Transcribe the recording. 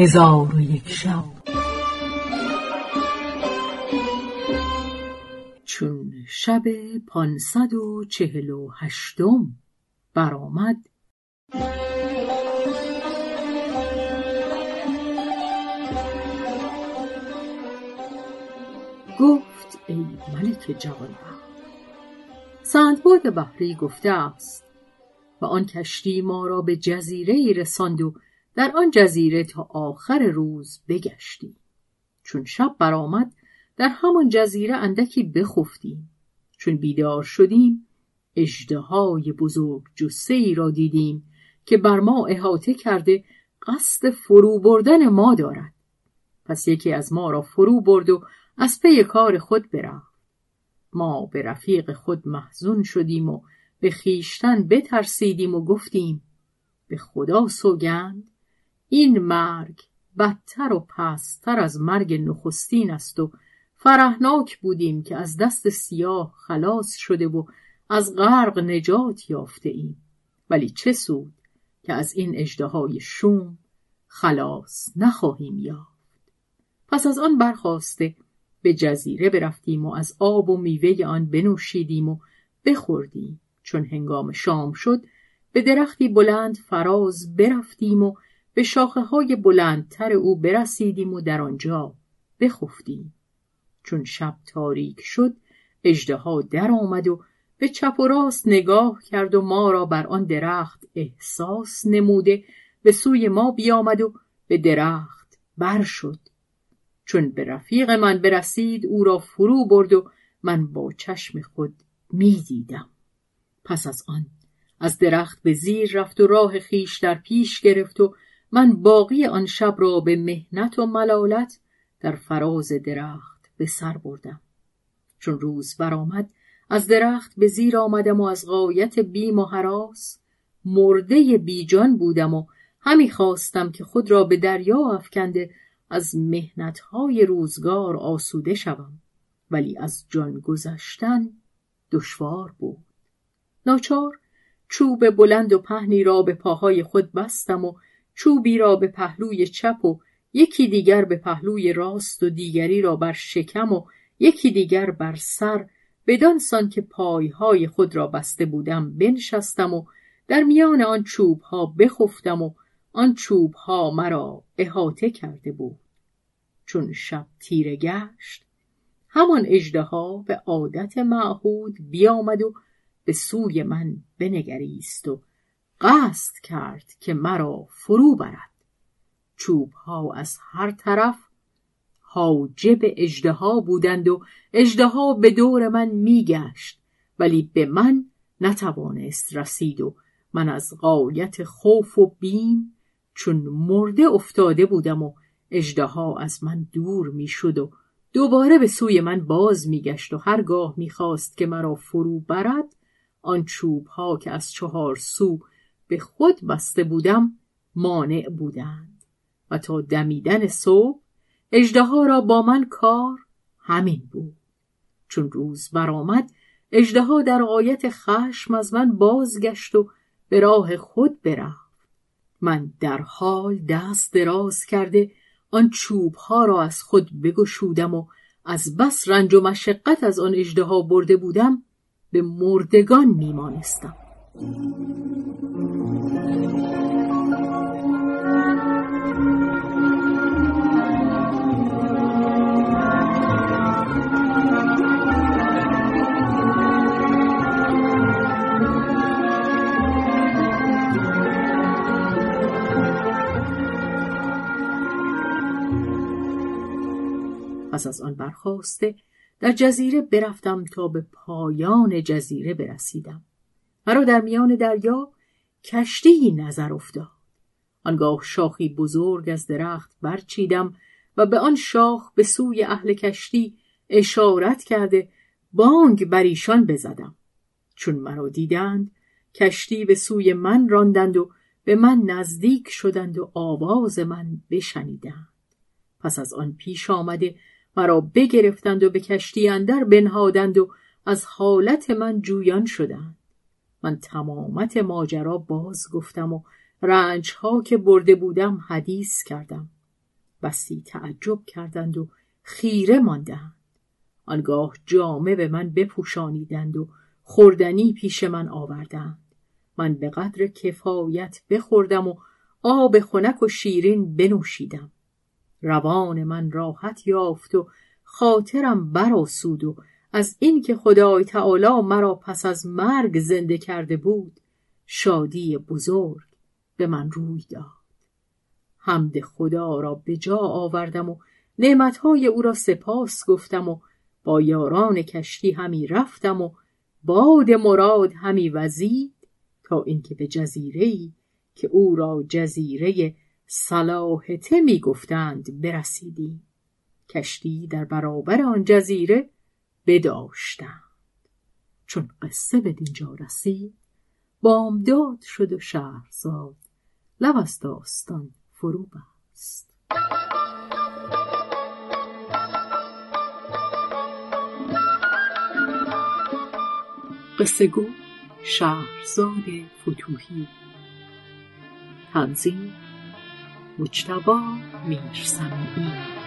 هزار و یک شب. چون شب پانصد و چهل و هشتم برآمد. گفت ای ملک جوانبخت سندباد بحری گفته است و آن کشتی ما را به جزیره ای رساند و در آن جزیره تا آخر روز بگشتیم. چون شب برآمد در همان جزیره اندکی بخفتیم. چون بیدار شدیم اژدهای بزرگ جسه ای را دیدیم که بر ما احاطه کرده قصد فرو بردن ما دارد. پس یکی از ما را فرو برد و از پی کار خود برفت. ما به رفیق خود محزون شدیم و به خیشتن بترسیدیم و گفتیم به خدا سوگند این مرگ بدتر و پستر از مرگ نخستین است و فرهناک بودیم که از دست سیاه خلاص شده و از غرق نجات یافته ایم. ولی چه سود که از این اجدهای شوم خلاص نخواهیم یافت. پس از آن برخواسته به جزیره برفتیم و از آب و میوه آن بنوشیدیم و بخوردیم. چون هنگام شام شد به درختی بلند فراز برفتیم و به شاخه های بلندتر او برسیدیم و در آنجا بخفتیم چون شب تاریک شد اژدها در آمد و به چپ و راست نگاه کرد و ما را بر آن درخت احساس نموده به سوی ما بیامد و به درخت بر شد چون به رفیق من برسید او را فرو برد و من با چشم خود می دیدم. پس از آن از درخت به زیر رفت و راه خیش در پیش گرفت و من باقی آن شب را به مهنت و ملالت در فراز درخت به سر بردم. چون روز برآمد از درخت به زیر آمدم و از غایت بیم و حراس مرده بیجان بودم و همی خواستم که خود را به دریا افکنده از مهنتهای روزگار آسوده شوم. ولی از جان گذشتن دشوار بود. ناچار چوب بلند و پهنی را به پاهای خود بستم و چوبی را به پهلوی چپ و یکی دیگر به پهلوی راست و دیگری را بر شکم و یکی دیگر بر سر بدانسان که پایهای خود را بسته بودم بنشستم و در میان آن چوبها بخفتم و آن چوبها مرا احاطه کرده بود. چون شب تیره گشت همان اژدها به عادت معهود بیامد و به سوی من بنگریست و قصد کرد که مرا فرو برد. چوبها از هر طرف حاجب اژدها بودند و اژدها به دور من میگشت ولی به من نتوانست رسید و من از غایت خوف و بیم چون مرده افتاده بودم و اژدها از من دور می‌شد و دوباره به سوی من باز میگشت و هرگاه می‌خواست که مرا فرو برد آن چوب ها که از چهار سو به خود بسته بودم مانع بودند. و تا دمیدن صبح اژدها را با من کار همین بود. چون روز برآمد اژدها در آیت خشم از من بازگشت و به راه خود برفت. من در حال دست دراز کرده آن چوب ها را از خود بگشودم و از بس رنج و مشقت از آن اژدها برده بودم به مردگان میمانستم. پس از آن برخواسته در جزیره برفتم تا به پایان جزیره برسیدم. مرا در میان دریا کشتی نظر افتاد. آنگاه شاخی بزرگ از درخت برچیدم و به آن شاخ به سوی اهل کشتی اشارت کرده بانگ بر ایشان بزدم. چون مرا دیدند کشتی به سوی من راندند و به من نزدیک شدند و آواز من بشنیدند. پس از آن پیش آمده مرا بگرفتند و به کشتی اندر بنهادند و از حالت من جویان شدند. من تمامت ماجرا باز گفتم و رنج ها که برده بودم حدیث کردم. بسی تعجب کردند و خیره ماندند. آنگاه جامه به من بپوشانیدند و خوردنی پیش من آوردند. من به قدر کفایت بخوردم و آب خنک و شیرین بنوشیدم. روان من راحت یافت و خاطرم براسود و از اینکه خدای تعالی مرا پس از مرگ زنده کرده بود شادی بزرگ به من روی داد. حمد خدا را به جا آوردم و نعمتهای او را سپاس گفتم و با یاران کشتی همی رفتم و باد مراد همی وزید تا اینکه به جزیره که او را جزیره صلاحته می گفتند برسیدیم. کشتی در برابر آن جزیره بداشتند. چون قصه به دینجا رسید بامداد شد و شهرزاد لب از داستان فرو بست. قصه گو شهرزاد فتوهی تنظیم مجتبا میرسمی